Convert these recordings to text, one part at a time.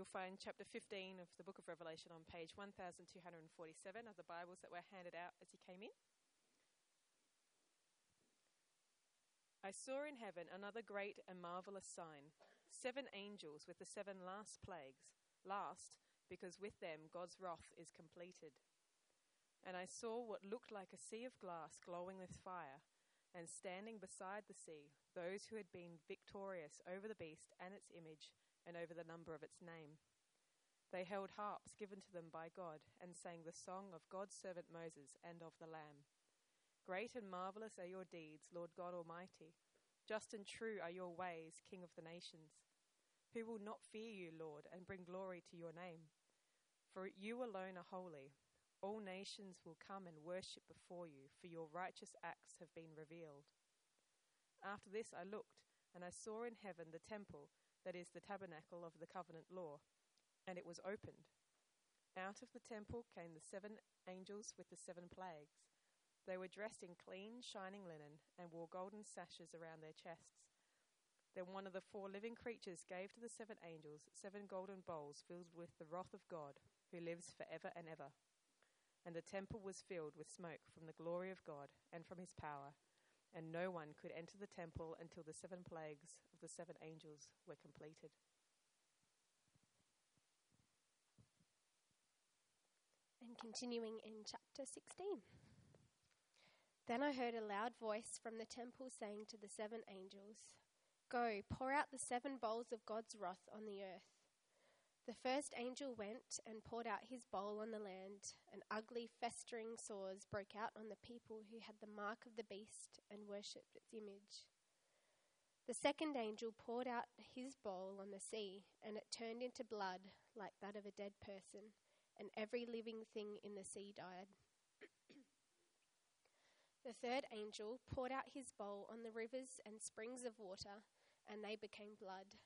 You'll find chapter 15 of the book of Revelation on page 1247 of the Bibles that were handed out as you came in. I saw in heaven another great and marvelous sign seven angels with the seven last plagues, last because with them God's wrath is completed. And I saw what looked like a sea of glass glowing with fire, and standing beside the sea, those who had been victorious over the beast and its image and over the number of its name. They held harps given to them by God and sang the song of God's servant Moses and of the Lamb. Great and marvelous are your deeds, Lord God Almighty. Just and true are your ways, King of the nations. Who will not fear you, Lord, and bring glory to your name? For you alone are holy. All nations will come and worship before you, for your righteous acts have been revealed. After this I looked, and I saw in heaven the temple that is the tabernacle of the covenant law, and it was opened. Out of the temple came the seven angels with the seven plagues. They were dressed in clean, shining linen and wore golden sashes around their chests. Then one of the four living creatures gave to the seven angels seven golden bowls filled with the wrath of God, who lives for ever and ever. And the temple was filled with smoke from the glory of God and from his power and no one could enter the temple until the seven plagues of the seven angels were completed. And continuing in chapter 16. Then I heard a loud voice from the temple saying to the seven angels, Go, pour out the seven bowls of God's wrath on the earth. The first angel went and poured out his bowl on the land, and ugly, festering sores broke out on the people who had the mark of the beast and worshipped its image. The second angel poured out his bowl on the sea, and it turned into blood like that of a dead person, and every living thing in the sea died. the third angel poured out his bowl on the rivers and springs of water, and they became blood.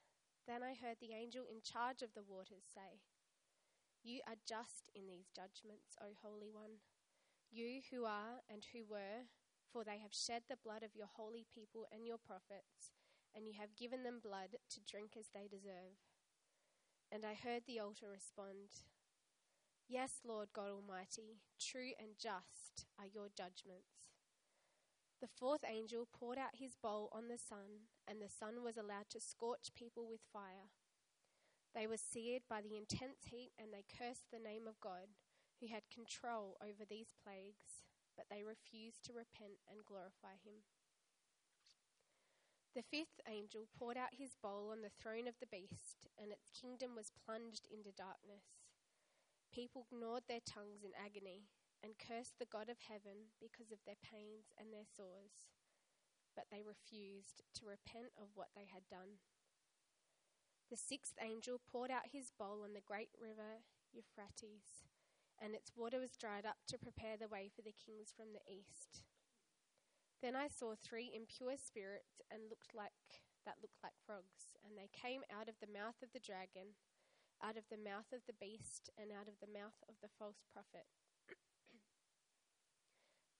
Then I heard the angel in charge of the waters say, You are just in these judgments, O Holy One, you who are and who were, for they have shed the blood of your holy people and your prophets, and you have given them blood to drink as they deserve. And I heard the altar respond, Yes, Lord God Almighty, true and just are your judgments. The fourth angel poured out his bowl on the sun, and the sun was allowed to scorch people with fire. They were seared by the intense heat, and they cursed the name of God, who had control over these plagues, but they refused to repent and glorify him. The fifth angel poured out his bowl on the throne of the beast, and its kingdom was plunged into darkness. People gnawed their tongues in agony and cursed the God of heaven because of their pains and their sores, but they refused to repent of what they had done. The sixth angel poured out his bowl on the great river Euphrates, and its water was dried up to prepare the way for the kings from the east. Then I saw three impure spirits and looked like that looked like frogs, and they came out of the mouth of the dragon, out of the mouth of the beast, and out of the mouth of the false prophet.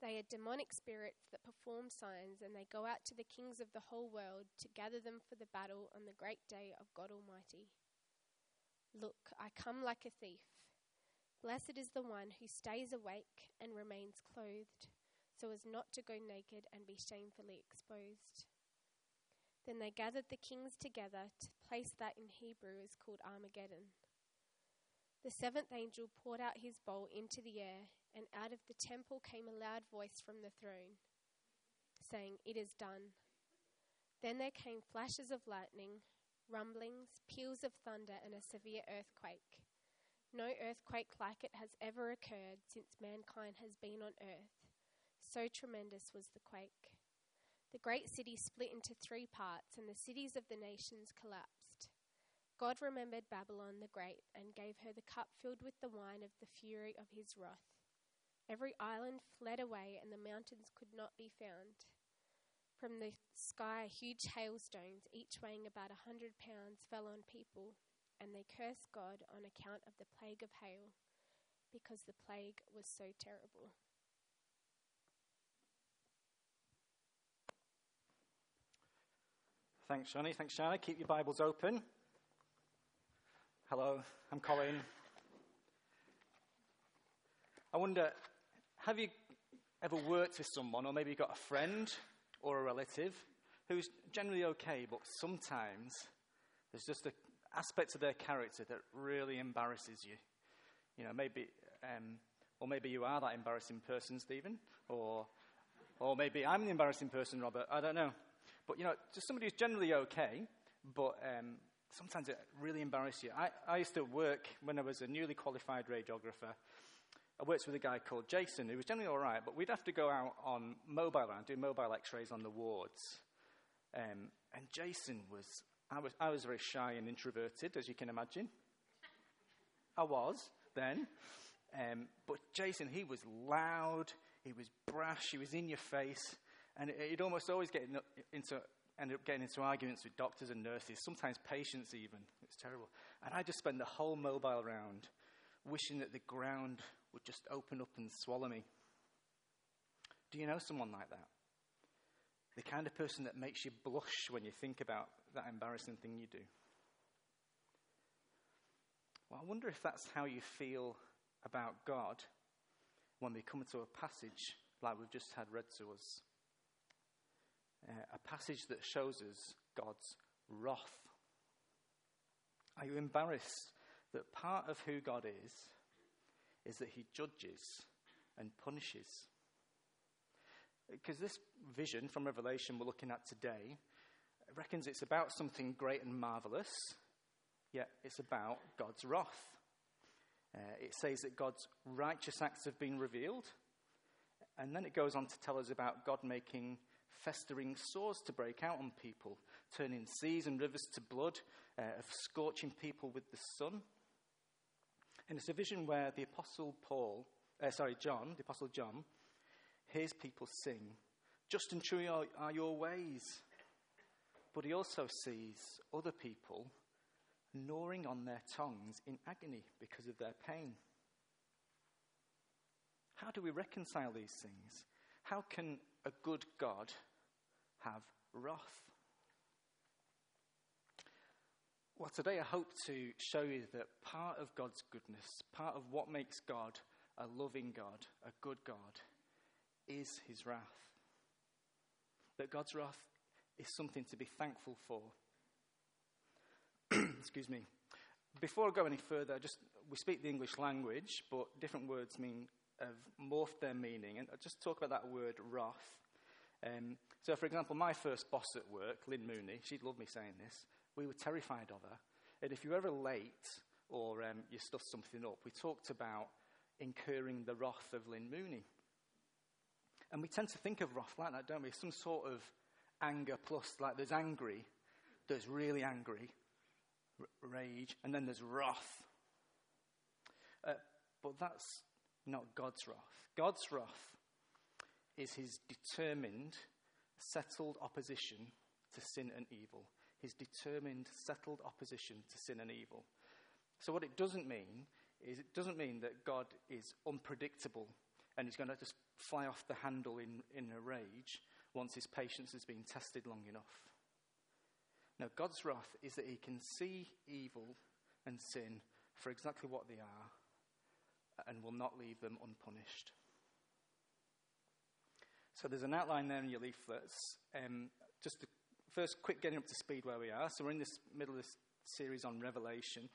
They are demonic spirits that perform signs, and they go out to the kings of the whole world to gather them for the battle on the great day of God Almighty. Look, I come like a thief. Blessed is the one who stays awake and remains clothed, so as not to go naked and be shamefully exposed. Then they gathered the kings together to place that in Hebrew is called Armageddon. The seventh angel poured out his bowl into the air, and out of the temple came a loud voice from the throne, saying, It is done. Then there came flashes of lightning, rumblings, peals of thunder, and a severe earthquake. No earthquake like it has ever occurred since mankind has been on earth. So tremendous was the quake. The great city split into three parts, and the cities of the nations collapsed. God remembered Babylon the Great and gave her the cup filled with the wine of the fury of his wrath. Every island fled away, and the mountains could not be found. From the sky, huge hailstones, each weighing about a hundred pounds, fell on people, and they cursed God on account of the plague of hail, because the plague was so terrible. Thanks, Johnny. Thanks, Shana. Keep your Bibles open Hello, I'm Colin. I wonder, have you ever worked with someone, or maybe you've got a friend or a relative who's generally okay, but sometimes there's just an aspect of their character that really embarrasses you? You know, maybe, um, or maybe you are that embarrassing person, Stephen, or, or maybe I'm the embarrassing person, Robert. I don't know. But, you know, just somebody who's generally okay, but um, sometimes it really embarrasses you. I, I used to work when I was a newly qualified radiographer. I worked with a guy called Jason, who was generally all right, but we'd have to go out on mobile and do mobile x-rays on the wards. Um, and Jason was I, was, I was very shy and introverted, as you can imagine. I was then. Um, but Jason, he was loud, he was brash, he was in your face, and he'd almost always get into, end up getting into arguments with doctors and nurses, sometimes patients even. It's terrible. And I just spent the whole mobile round wishing that the ground would just open up and swallow me. Do you know someone like that? The kind of person that makes you blush when you think about that embarrassing thing you do. Well, I wonder if that's how you feel about God when we come to a passage like we've just had read to us. Uh, a passage that shows us God's wrath. Are you embarrassed that part of who God is is that he judges and punishes? Because this vision from Revelation we're looking at today reckons it's about something great and marvelous, yet it's about God's wrath. Uh, it says that God's righteous acts have been revealed, and then it goes on to tell us about God making festering sores to break out on people, turning seas and rivers to blood, uh, of scorching people with the sun. And it's a vision where the Apostle Paul, uh, sorry, John, the Apostle John, hears people sing, Just and true are, are your ways. But he also sees other people gnawing on their tongues in agony because of their pain. How do we reconcile these things? How can a good God have wrath? Well, today I hope to show you that part of God's goodness, part of what makes God a loving God, a good God, is his wrath. That God's wrath is something to be thankful for. Excuse me. Before I go any further, just we speak the English language, but different words mean have morphed their meaning. And I'll just talk about that word wrath. Um, so, for example, my first boss at work, Lynn Mooney, she'd love me saying this. We were terrified of her. And if you're ever late or um, you stuffed something up, we talked about incurring the wrath of Lynn Mooney. And we tend to think of wrath like that, don't we? Some sort of anger plus, like there's angry, there's really angry, r- rage, and then there's wrath. Uh, but that's not God's wrath. God's wrath is his determined, settled opposition to sin and evil. His determined, settled opposition to sin and evil. So, what it doesn't mean is it doesn't mean that God is unpredictable and he's going to just fly off the handle in, in a rage once his patience has been tested long enough. Now, God's wrath is that he can see evil and sin for exactly what they are and will not leave them unpunished. So there's an outline there in your leaflets. Um, just to, first, quick getting up to speed where we are. So we're in this middle of this series on Revelation.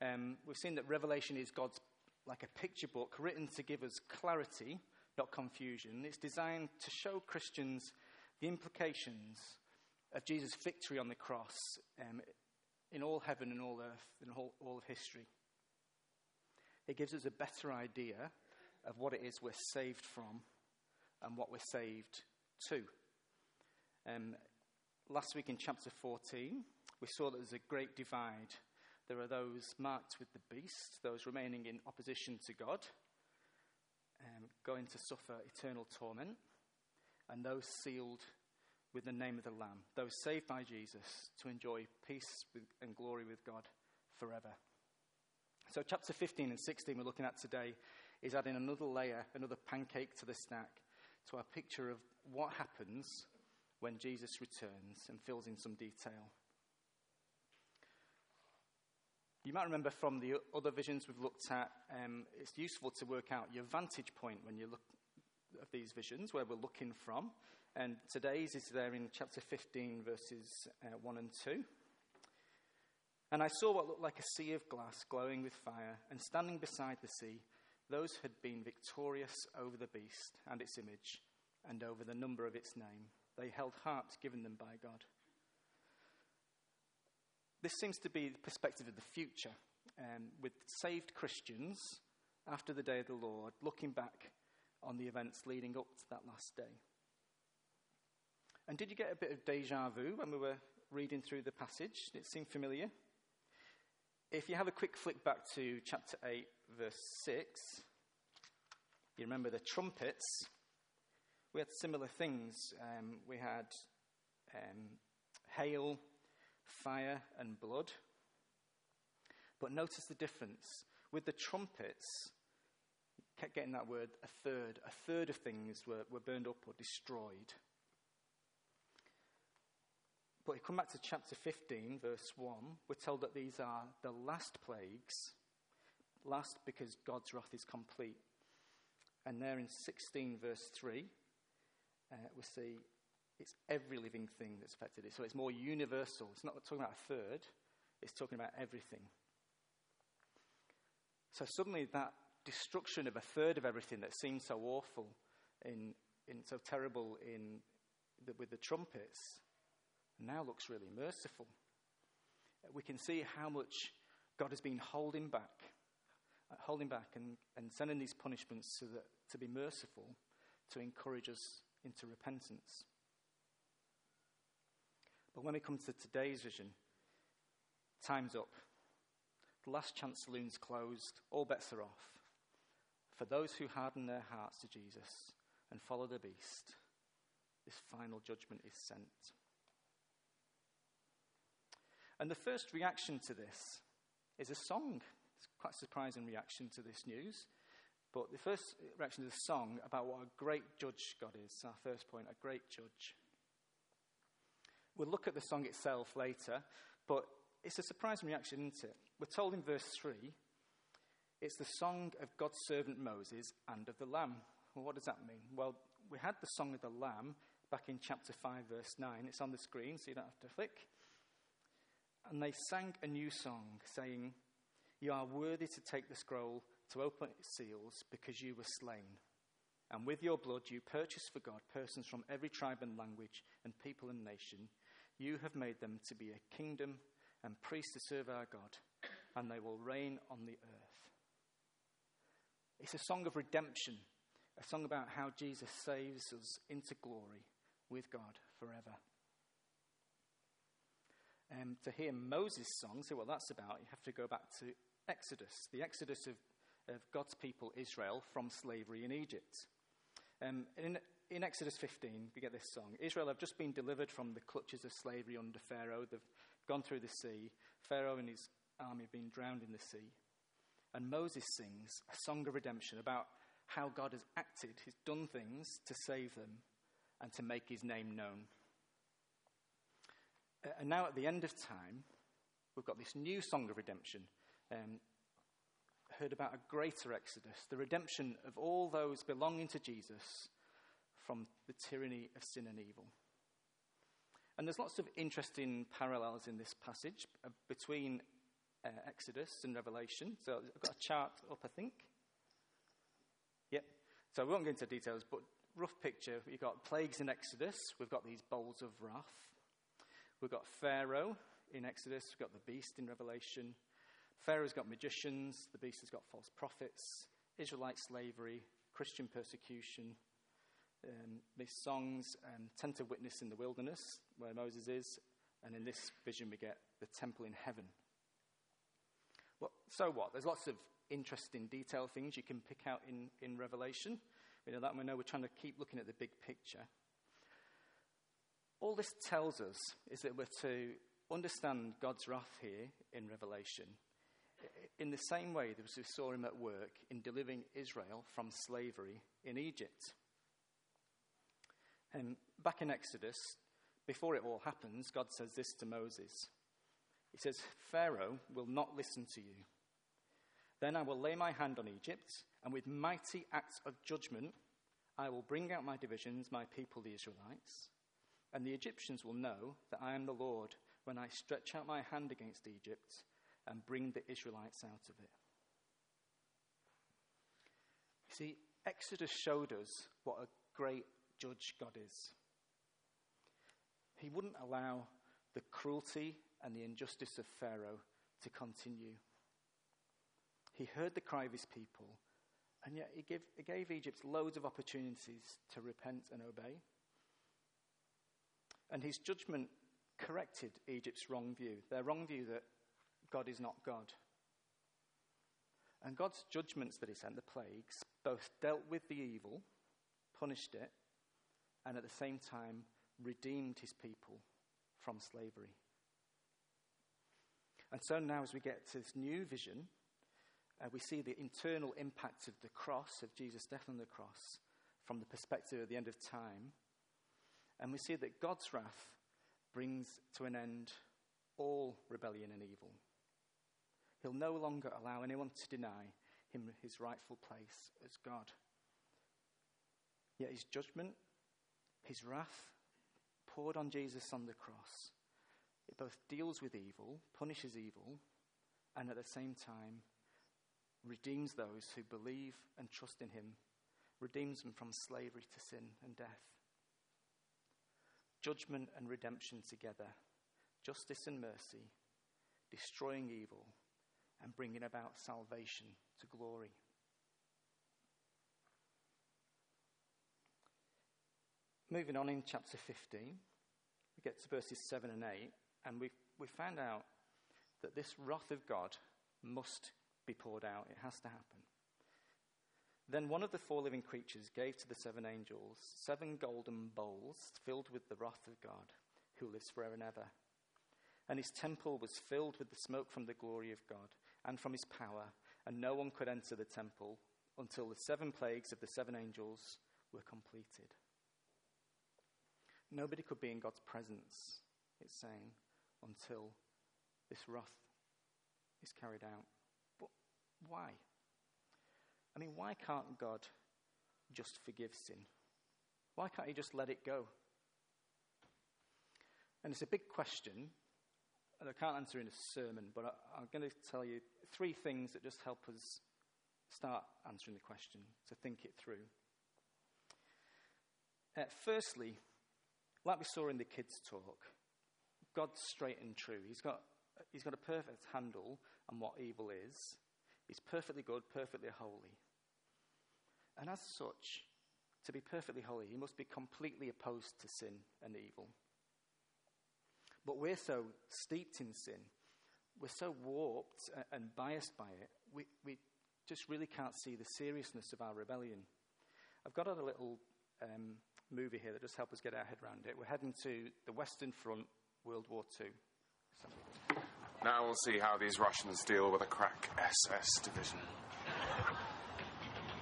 Um, we've seen that Revelation is God's like a picture book written to give us clarity, not confusion. It's designed to show Christians the implications of Jesus' victory on the cross um, in all heaven and all earth, and all, all of history. It gives us a better idea of what it is we're saved from and what we're saved to. Um, last week in chapter 14, we saw that there's a great divide there are those marked with the beast, those remaining in opposition to God, um, going to suffer eternal torment, and those sealed with the name of the Lamb, those saved by Jesus to enjoy peace with, and glory with God forever. So, chapter 15 and 16 we're looking at today is adding another layer, another pancake to the stack, to our picture of what happens when Jesus returns and fills in some detail. You might remember from the other visions we've looked at, um, it's useful to work out your vantage point when you look at these visions, where we're looking from. And today's is there in chapter 15, verses uh, 1 and 2. And I saw what looked like a sea of glass glowing with fire, and standing beside the sea, those had been victorious over the beast and its image, and over the number of its name. They held harps given them by God. This seems to be the perspective of the future, um, with saved Christians after the day of the Lord looking back on the events leading up to that last day. And did you get a bit of deja vu when we were reading through the passage? It seemed familiar? If you have a quick flick back to chapter 8, verse 6, you remember the trumpets. We had similar things. Um, we had um, hail, fire, and blood. But notice the difference. With the trumpets, kept getting that word, a third. A third of things were, were burned up or destroyed. But if you come back to chapter 15, verse 1, we're told that these are the last plagues. Last because God's wrath is complete. And there in 16, verse 3, uh, we see it's every living thing that's affected. So it's more universal. It's not talking about a third, it's talking about everything. So suddenly that destruction of a third of everything that seemed so awful, in, in so terrible in the, with the trumpets, now looks really merciful. We can see how much God has been holding back, holding back and, and sending these punishments so that, to be merciful, to encourage us into repentance. But when it comes to today's vision, time's up. The last chance saloon's closed, all bets are off. For those who harden their hearts to Jesus and follow the beast, this final judgment is sent. And the first reaction to this is a song. It's quite a surprising reaction to this news. But the first reaction is a song about what a great judge God is. Our first point, a great judge. We'll look at the song itself later, but it's a surprising reaction, isn't it? We're told in verse 3 it's the song of God's servant Moses and of the Lamb. Well, what does that mean? Well, we had the song of the Lamb back in chapter 5, verse 9. It's on the screen, so you don't have to flick. And they sang a new song, saying, You are worthy to take the scroll to open its seals, because you were slain. And with your blood you purchased for God persons from every tribe and language and people and nation. You have made them to be a kingdom and priests to serve our God, and they will reign on the earth. It's a song of redemption, a song about how Jesus saves us into glory with God forever. Um, to hear Moses' song, see what that's about, you have to go back to Exodus, the Exodus of, of God's people Israel from slavery in Egypt. Um, in, in Exodus 15, we get this song Israel have just been delivered from the clutches of slavery under Pharaoh. They've gone through the sea. Pharaoh and his army have been drowned in the sea. And Moses sings a song of redemption about how God has acted, he's done things to save them and to make his name known. Uh, and now, at the end of time, we've got this new song of redemption. Um, heard about a greater exodus, the redemption of all those belonging to Jesus from the tyranny of sin and evil. And there's lots of interesting parallels in this passage uh, between uh, Exodus and Revelation. So I've got a chart up, I think. Yep. So we won't go into details, but rough picture. We've got plagues in Exodus. We've got these bowls of wrath. We've got Pharaoh in Exodus. We've got the beast in Revelation. Pharaoh's got magicians. The beast has got false prophets. Israelite slavery. Christian persecution. Um, these songs um, tend to witness in the wilderness where Moses is. And in this vision, we get the temple in heaven. Well, so what? There's lots of interesting detail things you can pick out in, in Revelation. We know that. We know we're trying to keep looking at the big picture. All this tells us is that we're to understand God's wrath here in Revelation in the same way that we saw him at work in delivering Israel from slavery in Egypt. And back in Exodus, before it all happens, God says this to Moses He says, Pharaoh will not listen to you. Then I will lay my hand on Egypt, and with mighty acts of judgment, I will bring out my divisions, my people, the Israelites. And the Egyptians will know that I am the Lord when I stretch out my hand against Egypt and bring the Israelites out of it. You see, Exodus showed us what a great judge God is. He wouldn't allow the cruelty and the injustice of Pharaoh to continue. He heard the cry of his people, and yet he gave, he gave Egypt loads of opportunities to repent and obey. And his judgment corrected Egypt's wrong view, their wrong view that God is not God. And God's judgments that he sent, the plagues, both dealt with the evil, punished it, and at the same time redeemed his people from slavery. And so now, as we get to this new vision, uh, we see the internal impact of the cross, of Jesus' death on the cross, from the perspective of the end of time. And we see that God's wrath brings to an end all rebellion and evil. He'll no longer allow anyone to deny him his rightful place as God. Yet his judgment, his wrath, poured on Jesus on the cross, it both deals with evil, punishes evil, and at the same time redeems those who believe and trust in him, redeems them from slavery to sin and death. Judgment and redemption together, justice and mercy, destroying evil and bringing about salvation to glory. Moving on in chapter 15, we get to verses 7 and 8, and we we found out that this wrath of God must be poured out. It has to happen. Then one of the four living creatures gave to the seven angels seven golden bowls filled with the wrath of God, who lives forever and ever. And his temple was filled with the smoke from the glory of God and from his power, and no one could enter the temple until the seven plagues of the seven angels were completed. Nobody could be in God's presence, it's saying, until this wrath is carried out. But why? I mean, why can't God just forgive sin? Why can't He just let it go? And it's a big question, and I can't answer in a sermon, but I, am going to tell you three things that just help us start answering the question, to think it through. Uh, firstly, like we saw in the kids' talk, God's straight and true. He's got, he's got a perfect handle on what evil is. He's perfectly good, perfectly holy. And as such, to be perfectly holy, he must be completely opposed to sin and evil. But we're so steeped in sin, we're so warped and biased by it, we, we just really can't see the seriousness of our rebellion. I've got a little um, movie here that just helps us get our head around it. We're heading to the Western Front, World War II. So. Now we'll see how these Russians deal with a crack SS division.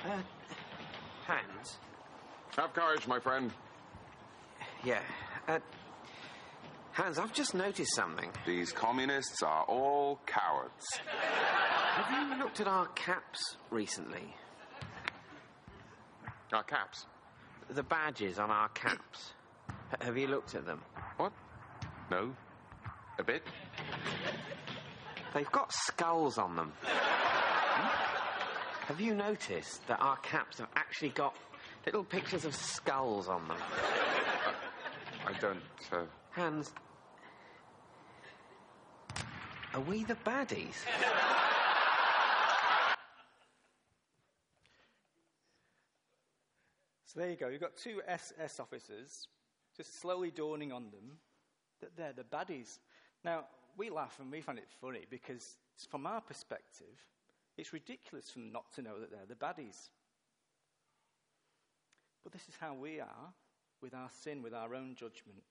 Uh, Hans? Have courage, my friend. Yeah. Uh, Hans, I've just noticed something. These communists are all cowards. Have you looked at our caps recently? Our caps? The badges on our caps. H- have you looked at them? What? No. A bit? They've got skulls on them. Have you noticed that our caps have actually got little pictures of skulls on them? I don't. Uh... Hans, are we the baddies? So there you go. You've got two SS officers just slowly dawning on them that they're the baddies. Now, we laugh and we find it funny because, from our perspective, it's ridiculous for them not to know that they're the baddies. But this is how we are with our sin, with our own judgment.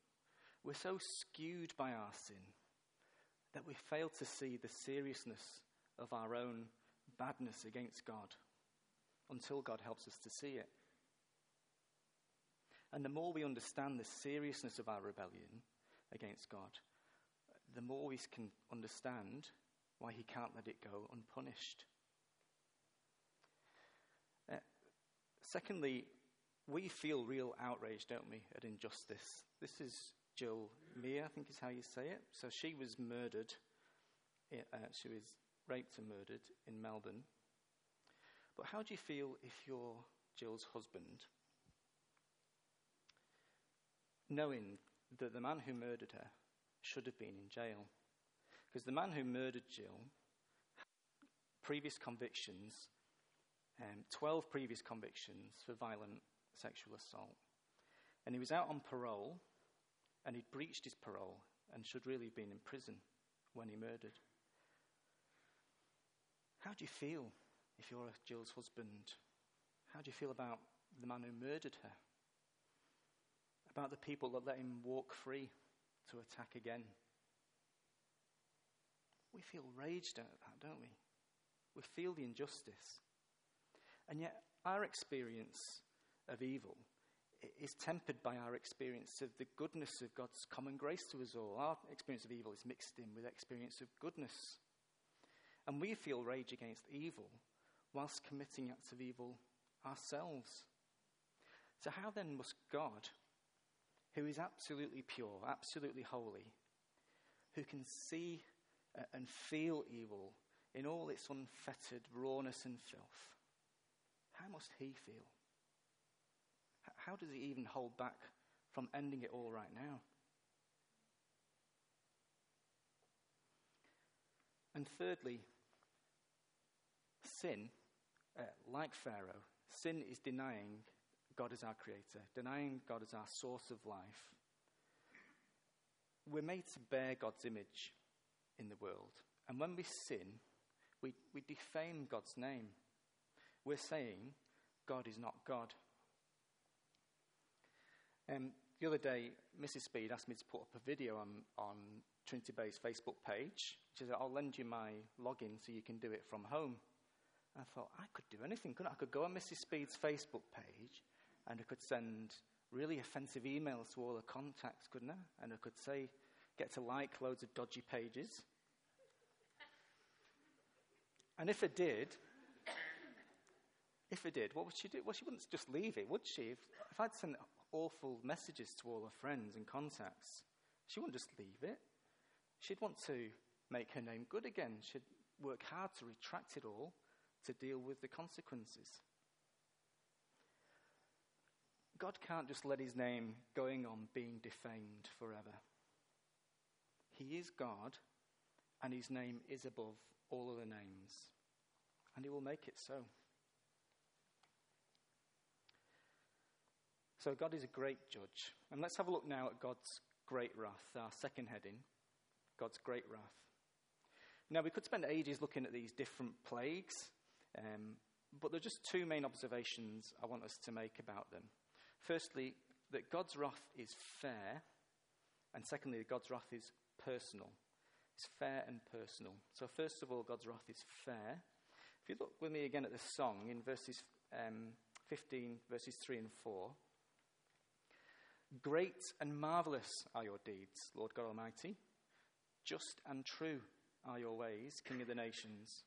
We're so skewed by our sin that we fail to see the seriousness of our own badness against God until God helps us to see it. And the more we understand the seriousness of our rebellion against God, the more we can understand why he can't let it go unpunished. Uh, secondly, we feel real outrage, don't we, at injustice. This is Jill Meagher, I think is how you say it. So she was murdered, uh, she was raped and murdered in Melbourne. But how do you feel if you're Jill's husband? Knowing that the man who murdered her should have been in jail. Because the man who murdered Jill had previous convictions, um, 12 previous convictions for violent sexual assault. And he was out on parole, and he'd breached his parole and should really have been in prison when he murdered. How do you feel if you're Jill's husband? How do you feel about the man who murdered her? About the people that let him walk free to attack again? We feel raged at that, don't we? We feel the injustice. And yet, our experience of evil is tempered by our experience of the goodness of God's common grace to us all. Our experience of evil is mixed in with experience of goodness. And we feel rage against evil whilst committing acts of evil ourselves. So, how then must God, who is absolutely pure, absolutely holy, who can see uh, and feel evil in all its unfettered rawness and filth, how must he feel? How does he even hold back from ending it all right now? And thirdly, sin, uh, like Pharaoh, sin is denying God as our creator, denying God as our source of life. We're made to bear God's image in the world. And when we sin, we, we defame God's name. We're saying God is not God. Um, the other day, Mrs. Speed asked me to put up a video on, on Trinity Bay's Facebook page. She said, I'll lend you my login so you can do it from home. I thought, I could do anything, couldn't I? I could go on Mrs. Speed's Facebook page and I could send really offensive emails to all her contacts, couldn't I? And I could say, get to like loads of dodgy pages. And if it did, if it did, what would she do? Well, she wouldn't just leave it, would she? If, if I'd sent awful messages to all her friends and contacts, she wouldn't just leave it. She'd want to make her name good again. She'd work hard to retract it all to deal with the consequences. God can't just let his name going on being defamed forever. He is God, and his name is above all other names, and he will make it so. So, God is a great judge. And let's have a look now at God's great wrath, our second heading God's great wrath. Now, we could spend ages looking at these different plagues, um, but there are just two main observations I want us to make about them. Firstly, that God's wrath is fair, and secondly, that God's wrath is personal. It's fair and personal. So, first of all, God's wrath is fair. If you look with me again at the song in verses um, 15, verses 3 and 4. Great and marvelous are your deeds, Lord God Almighty. Just and true are your ways, King of the nations.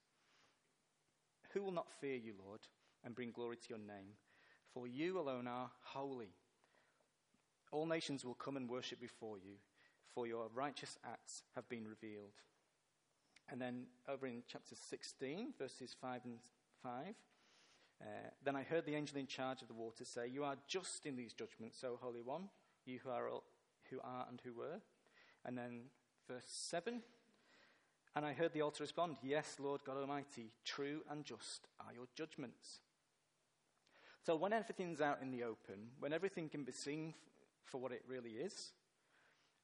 Who will not fear you, Lord, and bring glory to your name? For you alone are holy. All nations will come and worship before you, for your righteous acts have been revealed. And then over in chapter 16, verses 5 and 5. Uh, then I heard the angel in charge of the water say, You are just in these judgments, O Holy One, you who are, who are and who were. And then verse 7 And I heard the altar respond, Yes, Lord God Almighty, true and just are your judgments. So when everything's out in the open, when everything can be seen for what it really is,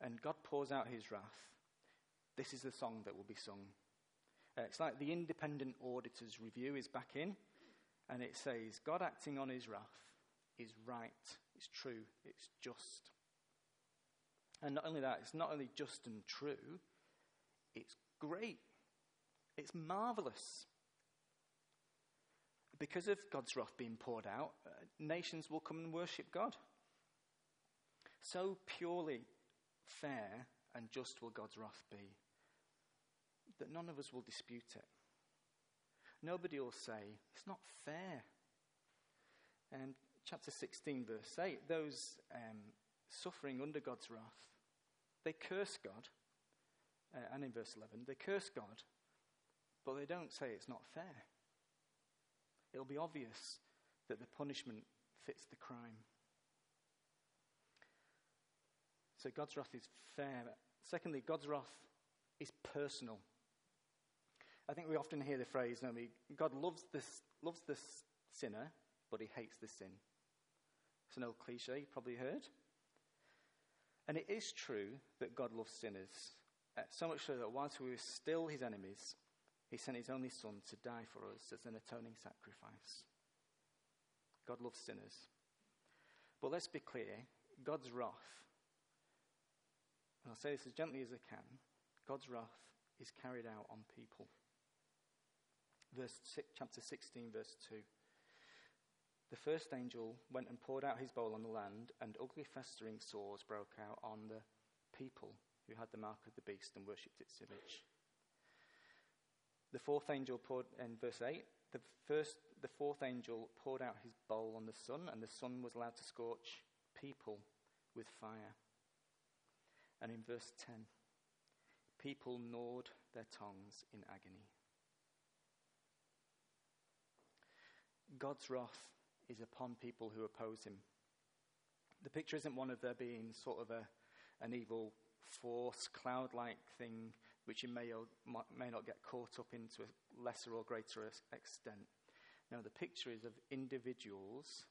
and God pours out his wrath, this is the song that will be sung. Uh, it's like the independent auditor's review is back in and it says, God acting on his wrath is right, it's true, it's just. And not only that, it's not only just and true, it's great, it's marvelous. Because of God's wrath being poured out, uh, nations will come and worship God. So purely fair and just will God's wrath be, that none of us will dispute it. Nobody will say, it's not fair. And chapter 16, verse 8, those um, suffering under God's wrath, they curse God. Uh, and in verse 11, they curse God, but they don't say it's not fair. It'll be obvious that the punishment fits the crime. So God's wrath is fair. Secondly, God's wrath is personal. I think we often hear the phrase, don't we? God loves this, loves the sinner, but he hates the sin. It's an old cliche you've probably heard. And it is true that God loves sinners, uh, so much so that whilst we were still his enemies, he sent his only son to die for us as an atoning sacrifice. God loves sinners. But let's be clear God's wrath and I'll say this as gently as I can God's wrath is carried out on people. Verse chapter 16, verse 2. The first angel went and poured out his bowl on the land, and ugly festering sores broke out on the people who had the mark of the beast and worshipped its image. The fourth angel poured, in verse 8, the, first, the fourth angel poured out his bowl on the sun, and the sun was allowed to scorch people with fire. And in verse 10, people gnawed their tongues in agony. God's wrath is upon people who oppose him. The picture isn't one of there being sort of a, an evil force, cloud like thing, which you may or may not get caught up into a lesser or greater extent. No, the picture is of individuals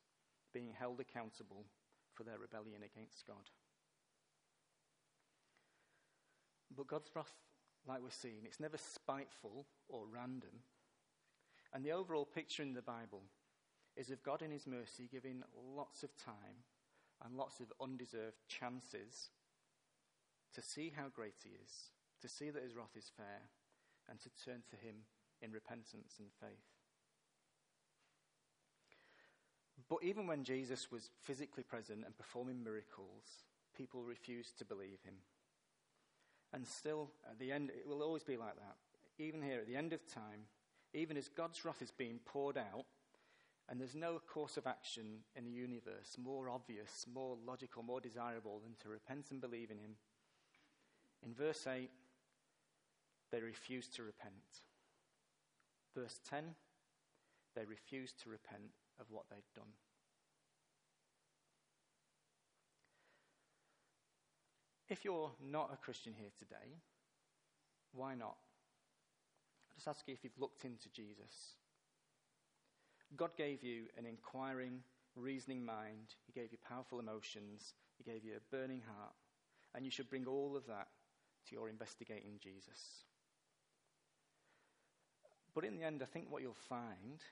being held accountable for their rebellion against God. But God's wrath, like we're seeing, it's never spiteful or random. And the overall picture in the Bible is of God in His mercy giving lots of time and lots of undeserved chances to see how great He is, to see that His wrath is fair, and to turn to Him in repentance and faith. But even when Jesus was physically present and performing miracles, people refused to believe him. And still, at the end, it will always be like that. Even here, at the end of time, even as God's wrath is being poured out, and there's no course of action in the universe more obvious, more logical, more desirable than to repent and believe in Him. In verse 8, they refuse to repent. Verse 10, they refuse to repent of what they'd done. If you're not a Christian here today, why not? Just ask you if you've looked into Jesus. God gave you an inquiring, reasoning mind, He gave you powerful emotions, He gave you a burning heart, and you should bring all of that to your investigating Jesus. But in the end, I think what you'll find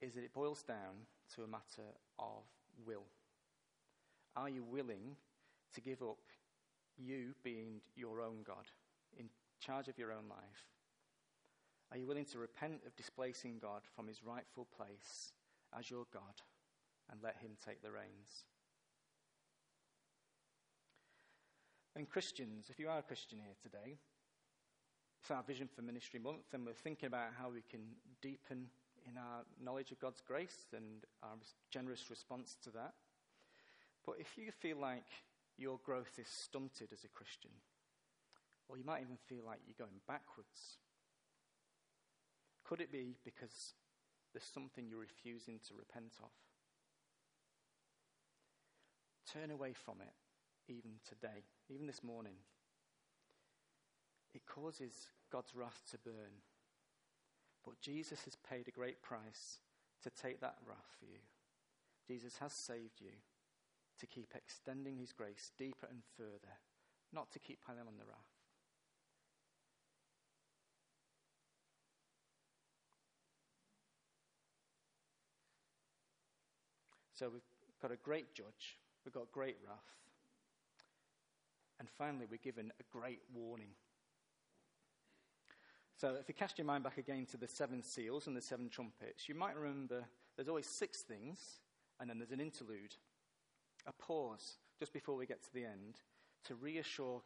is that it boils down to a matter of will. Are you willing to give up you being your own God, in charge of your own life? Are you willing to repent of displacing God from his rightful place as your God and let him take the reins? And Christians, if you are a Christian here today, it's our vision for Ministry Month, and we're thinking about how we can deepen in our knowledge of God's grace and our generous response to that. But if you feel like your growth is stunted as a Christian, or you might even feel like you're going backwards. Could it be because there's something you're refusing to repent of? Turn away from it, even today, even this morning. It causes God's wrath to burn. But Jesus has paid a great price to take that wrath for you. Jesus has saved you to keep extending his grace deeper and further, not to keep piling on the wrath. So we've got a great judge, we've got great wrath, and finally we're given a great warning. So if you cast your mind back again to the seven seals and the seven trumpets, you might remember there's always six things, and then there's an interlude a pause just before we get to the end to reassure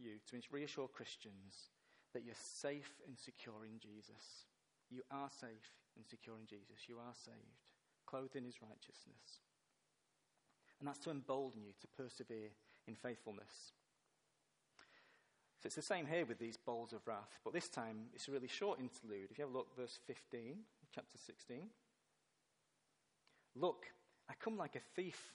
you, to reassure Christians that you're safe and secure in Jesus. You are safe and secure in Jesus. You are saved, clothed in his righteousness. And that's to embolden you to persevere in faithfulness. So it's the same here with these bowls of wrath, but this time it's a really short interlude. If you have a look, verse 15, chapter 16. Look, I come like a thief.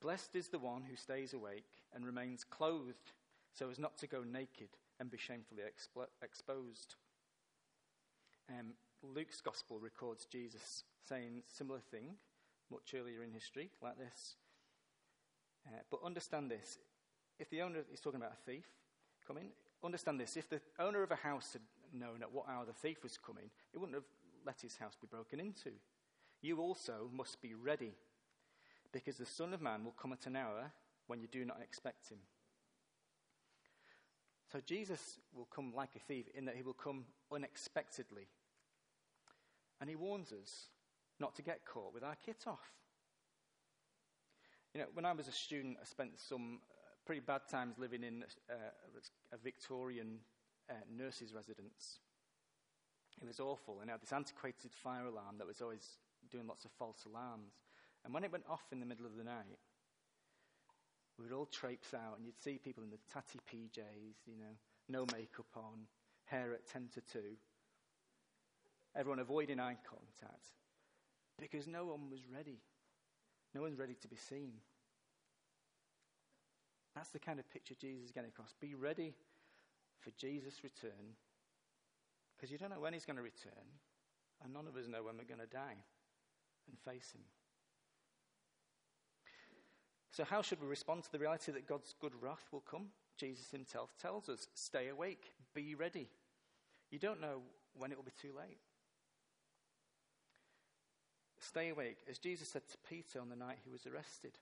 Blessed is the one who stays awake and remains clothed so as not to go naked and be shamefully expl- exposed. Um, Luke's gospel records Jesus saying similar thing much earlier in history, like this. Uh, but understand this: if the owner is talking about a thief coming, understand this: if the owner of a house had known at what hour the thief was coming, he wouldn't have let his house be broken into. You also must be ready, because the Son of Man will come at an hour when you do not expect him. So Jesus will come like a thief in that he will come unexpectedly. And he warns us not to get caught with our kit off. You know, when I was a student, I spent some uh, pretty bad times living in uh, a Victorian uh, nurse's residence. It was awful, and I had this antiquated fire alarm that was always doing lots of false alarms. And when it went off in the middle of the night, we would all traipse out, and you'd see people in the tatty PJs, you know, no makeup on, hair at 10 to 2, everyone avoiding eye contact because no one was ready. No one's ready to be seen. That's the kind of picture Jesus is getting across. Be ready for Jesus' return because you don't know when he's going to return, and none of us know when we're going to die and face him. So, how should we respond to the reality that God's good wrath will come? Jesus himself tells us stay awake, be ready. You don't know when it will be too late. Stay awake, as Jesus said to Peter on the night he was arrested.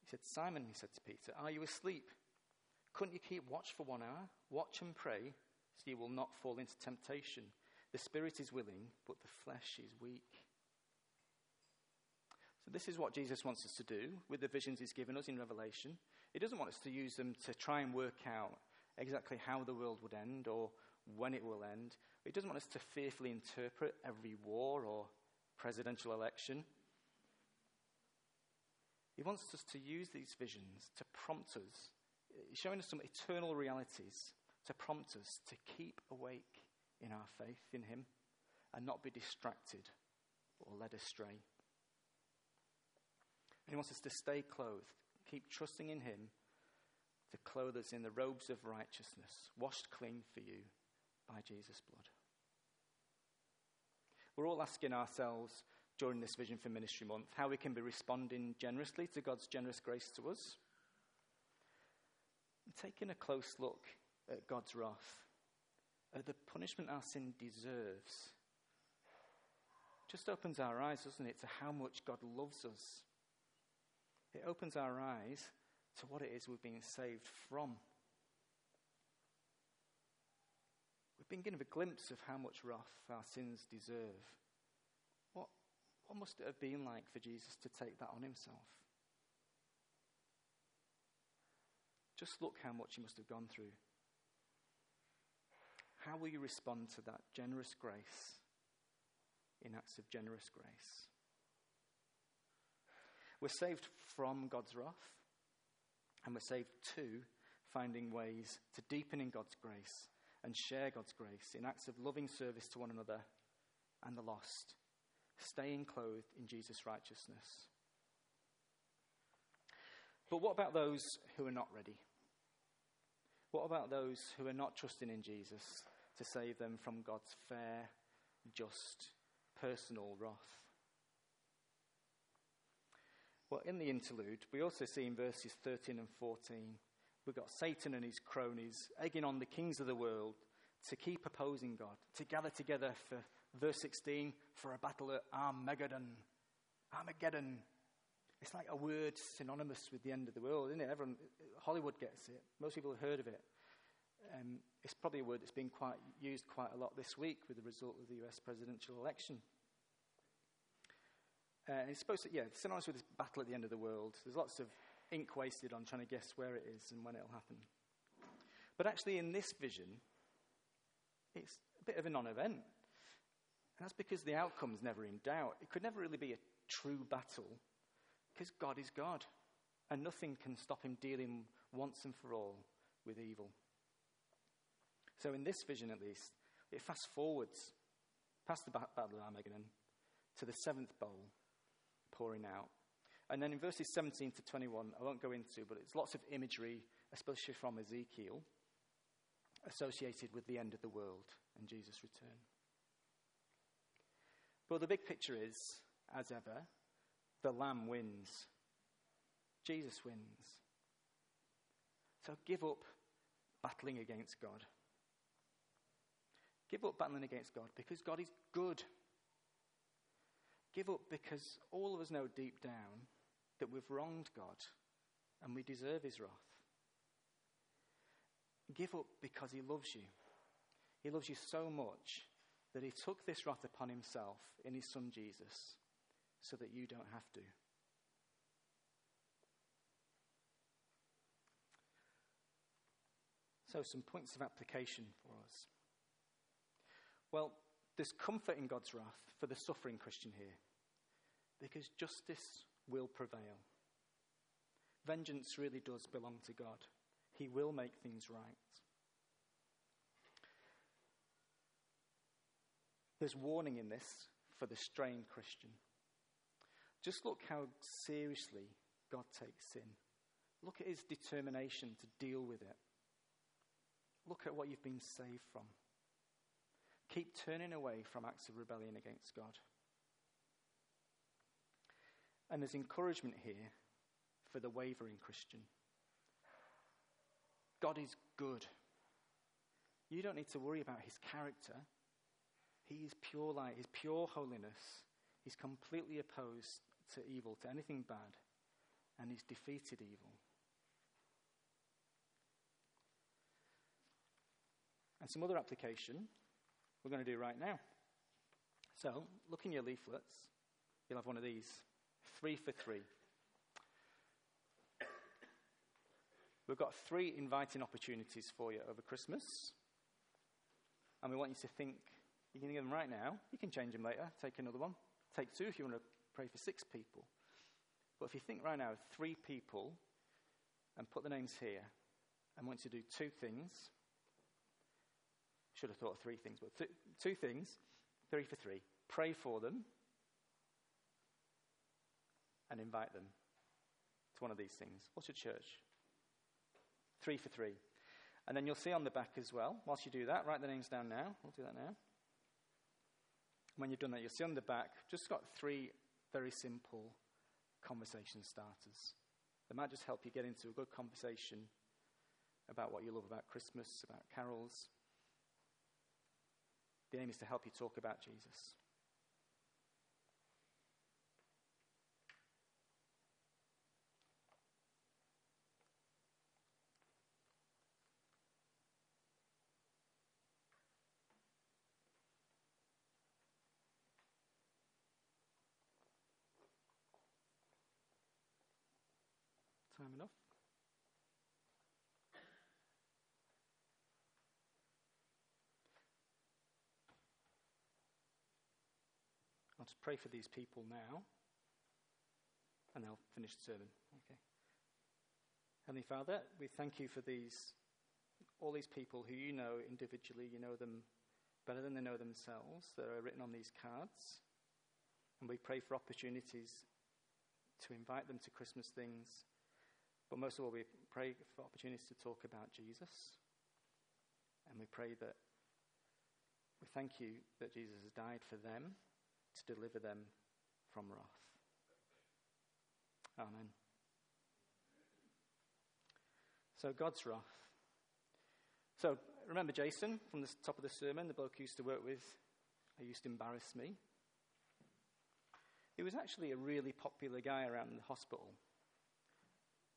He said, Simon, he said to Peter, are you asleep? Couldn't you keep watch for one hour? Watch and pray, so you will not fall into temptation. The spirit is willing, but the flesh is weak. So, this is what Jesus wants us to do with the visions he's given us in Revelation. He doesn't want us to use them to try and work out exactly how the world would end or when it will end. He doesn't want us to fearfully interpret every war or presidential election. He wants us to use these visions to prompt us, eh, showing us some eternal realities, to prompt us to keep awake in our faith in Him and not be distracted or led astray. He wants us to stay clothed, keep trusting in Him to clothe us in the robes of righteousness, washed clean for you by Jesus' blood. We're all asking ourselves during this Vision for Ministry month how we can be responding generously to God's generous grace to us. And taking a close look at God's wrath, at the punishment our sin deserves, just opens our eyes, doesn't it, to how much God loves us it opens our eyes to what it is we've been saved from. We've been given a glimpse of how much wrath our sins deserve. What, what must it have been like for Jesus to take that on himself? Just look how much he must have gone through. How will you respond to that generous grace in acts of generous grace? We're saved from God's wrath, and we're saved to finding ways to deepen in God's grace and share God's grace in acts of loving service to one another and the lost, staying clothed in Jesus' righteousness. But what about those who are not ready? What about those who are not trusting in Jesus to save them from God's fair, just, personal wrath? Well, in the interlude, we also see in verses 13 and 14, we've got Satan and his cronies egging on the kings of the world to keep opposing God, to gather together for, verse 16, for a battle at Armageddon. Armageddon. It's like a word synonymous with the end of the world, isn't it? Everyone, Hollywood gets it. Most people have heard of it. Um, it's probably a word that's been quite used quite a lot this week with the result of the US presidential election. Uh, it's supposed to, yeah, synonymous with this battle at the end of the world. There's lots of ink wasted on trying to guess where it is and when it'll happen. But actually, in this vision, it's a bit of a non event. And that's because the outcome's never in doubt. It could never really be a true battle because God is God and nothing can stop him dealing once and for all with evil. So, in this vision at least, it fast forwards past the Battle of Armageddon to the seventh bowl pouring out. And then in verses 17 to 21, I won't go into, but it's lots of imagery, especially from Ezekiel, associated with the end of the world and Jesus' return. But the big picture is, as ever, the Lamb wins. Jesus wins. So give up battling against God. Give up battling against God because God is good. Give up because all of us know deep down that we've wronged God and we deserve his wrath. Give up because he loves you. He loves you so much that he took this wrath upon himself in his son Jesus so that you don't have to. So, some points of application for us. Well, there's comfort in God's wrath for the suffering Christian here because justice will prevail. Vengeance really does belong to God, He will make things right. There's warning in this for the strained Christian. Just look how seriously God takes sin. Look at his determination to deal with it. Look at what you've been saved from. Keep turning away from acts of rebellion against God. And there's encouragement here for the wavering Christian. God is good. You don't need to worry about his character. He is pure light, His pure holiness. He's completely opposed to evil, to anything bad, and he's defeated evil. And some other application we're going to do right now. So, look in your leaflets. You'll have one of these three for three. We've got three inviting opportunities for you over Christmas. And we want you to think, you can get them right now. You can change them later. Take another one. Take two if you want to pray for six people. But if you think right now, of three people, and put the names here, and want to do two things. Should have thought of three things, but th- two things, three for three. Pray for them and invite them to one of these things. What's your church? Three for three. And then you'll see on the back as well, whilst you do that, write the names down now. We'll do that now. When you've done that, you'll see on the back, just got three very simple conversation starters. They might just help you get into a good conversation about what you love about Christmas, about carols. The aim is to help you talk about Jesus. Time enough? I'll just pray for these people now, and they'll finish the sermon. Okay. Heavenly Father, we thank you for these, all these people who you know individually. You know them better than they know themselves, that are written on these cards. And we pray for opportunities to invite them to Christmas things. But most of all, we pray for opportunities to talk about Jesus. And we pray that we thank you that Jesus has died for them to deliver them from wrath. Amen. So, God's wrath. So, remember Jason from the top of the sermon, the bloke I used to work with, who used to embarrass me? He was actually a really popular guy around the hospital.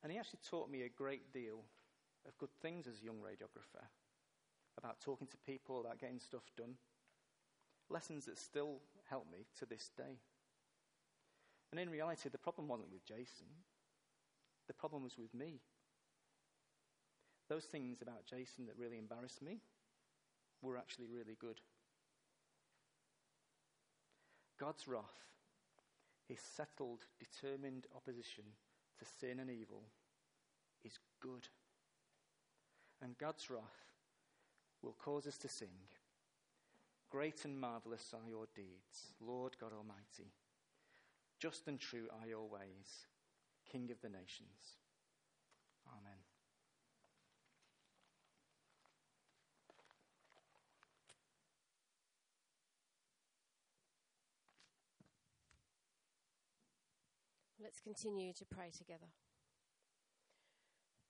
And he actually taught me a great deal of good things as a young radiographer about talking to people, about getting stuff done. Lessons that still help me to this day. And in reality, the problem wasn't with Jason, the problem was with me. Those things about Jason that really embarrassed me were actually really good. God's wrath, his settled, determined opposition to sin and evil, is good. And God's wrath will cause us to sing Great and marvelous are your deeds, Lord God Almighty. Just and true are your ways, King of the nations. Amen. Let's continue to pray together.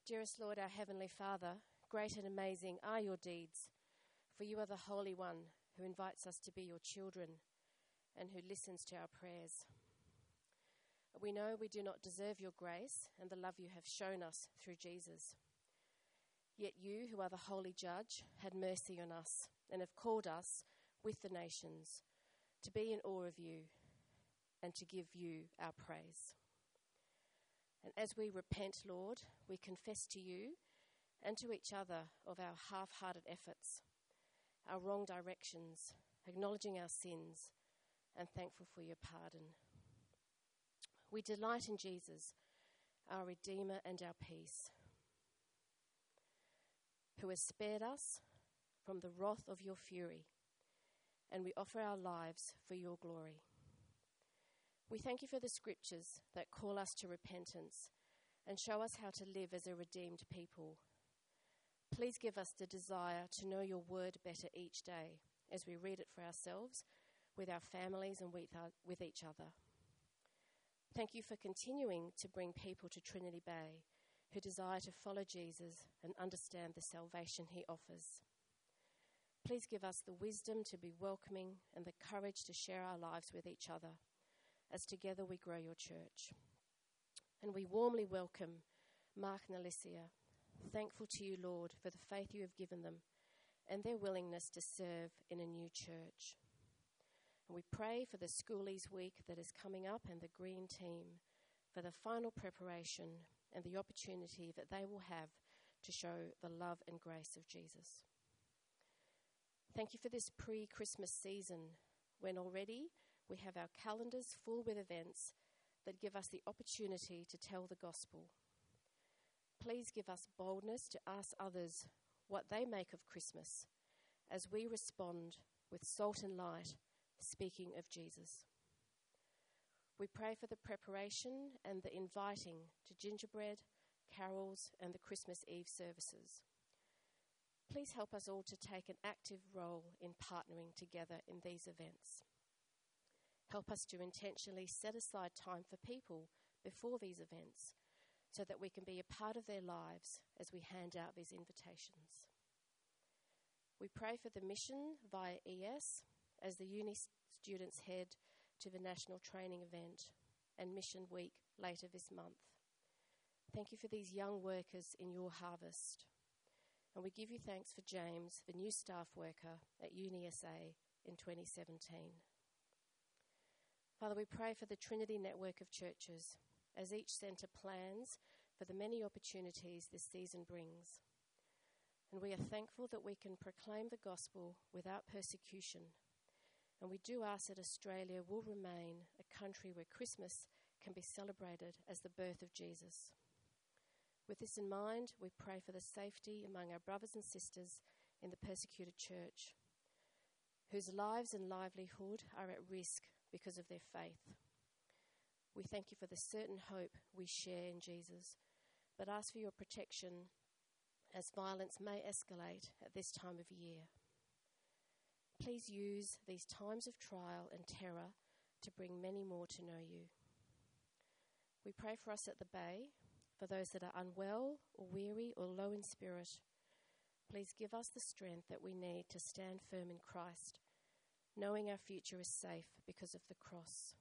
Dearest Lord, our Heavenly Father, great and amazing are your deeds, for you are the Holy One who invites us to be your children and who listens to our prayers. We know we do not deserve your grace and the love you have shown us through Jesus. Yet you, who are the holy judge, had mercy on us and have called us with the nations to be in awe of you and to give you our praise. And as we repent, Lord, we confess to you and to each other of our half hearted efforts, our wrong directions, acknowledging our sins, and thankful for your pardon. We delight in Jesus, our Redeemer and our peace, who has spared us from the wrath of your fury, and we offer our lives for your glory. We thank you for the scriptures that call us to repentance and show us how to live as a redeemed people. Please give us the desire to know your word better each day as we read it for ourselves, with our families, and with, our, with each other. Thank you for continuing to bring people to Trinity Bay who desire to follow Jesus and understand the salvation he offers. Please give us the wisdom to be welcoming and the courage to share our lives with each other as together we grow your church. And we warmly welcome Mark and Alicia, thankful to you, Lord, for the faith you have given them and their willingness to serve in a new church. And we pray for the Schoolies Week that is coming up and the Green Team for the final preparation and the opportunity that they will have to show the love and grace of Jesus. Thank you for this pre Christmas season when already we have our calendars full with events that give us the opportunity to tell the gospel. Please give us boldness to ask others what they make of Christmas as we respond with salt and light, speaking of Jesus. We pray for the preparation and the inviting to gingerbread, carols, and the Christmas Eve services. Please help us all to take an active role in partnering together in these events. Help us to intentionally set aside time for people before these events so that we can be a part of their lives as we hand out these invitations. We pray for the mission via ES as the uni students head to the national training event and mission week later this month. Thank you for these young workers in your harvest. And we give you thanks for James, the new staff worker at UniSA in 2017. Father, we pray for the Trinity network of churches as each centre plans for the many opportunities this season brings. And we are thankful that we can proclaim the gospel without persecution. And we do ask that Australia will remain a country where Christmas can be celebrated as the birth of Jesus. With this in mind, we pray for the safety among our brothers and sisters in the persecuted church, whose lives and livelihood are at risk because of their faith. We thank you for the certain hope we share in Jesus, but ask for your protection as violence may escalate at this time of year. Please use these times of trial and terror to bring many more to know you. We pray for us at the Bay, for those that are unwell or weary or low in spirit. Please give us the strength that we need to stand firm in Christ knowing our future is safe because of the cross.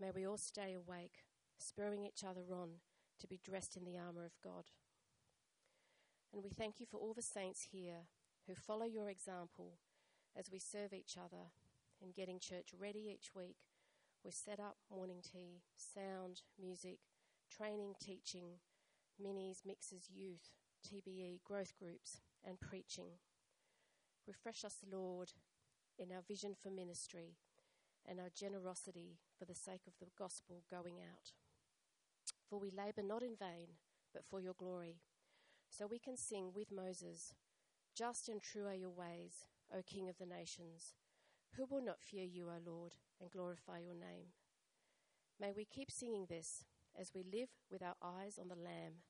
May we all stay awake, spurring each other on to be dressed in the armour of God. And we thank you for all the saints here who follow your example as we serve each other in getting church ready each week. We set up morning tea, sound, music, training, teaching, minis, mixes, youth, TBE, growth groups, and preaching. Refresh us, Lord, in our vision for ministry and our generosity for the sake of the gospel going out. For we labour not in vain, but for your glory. So we can sing with Moses, Just and true are your ways, O King of the nations. Who will not fear you, O Lord, and glorify your name? May we keep singing this as we live with our eyes on the Lamb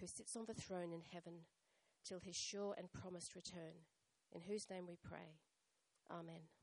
who sits on the throne in heaven till his sure and promised return, in whose name we pray. Amen.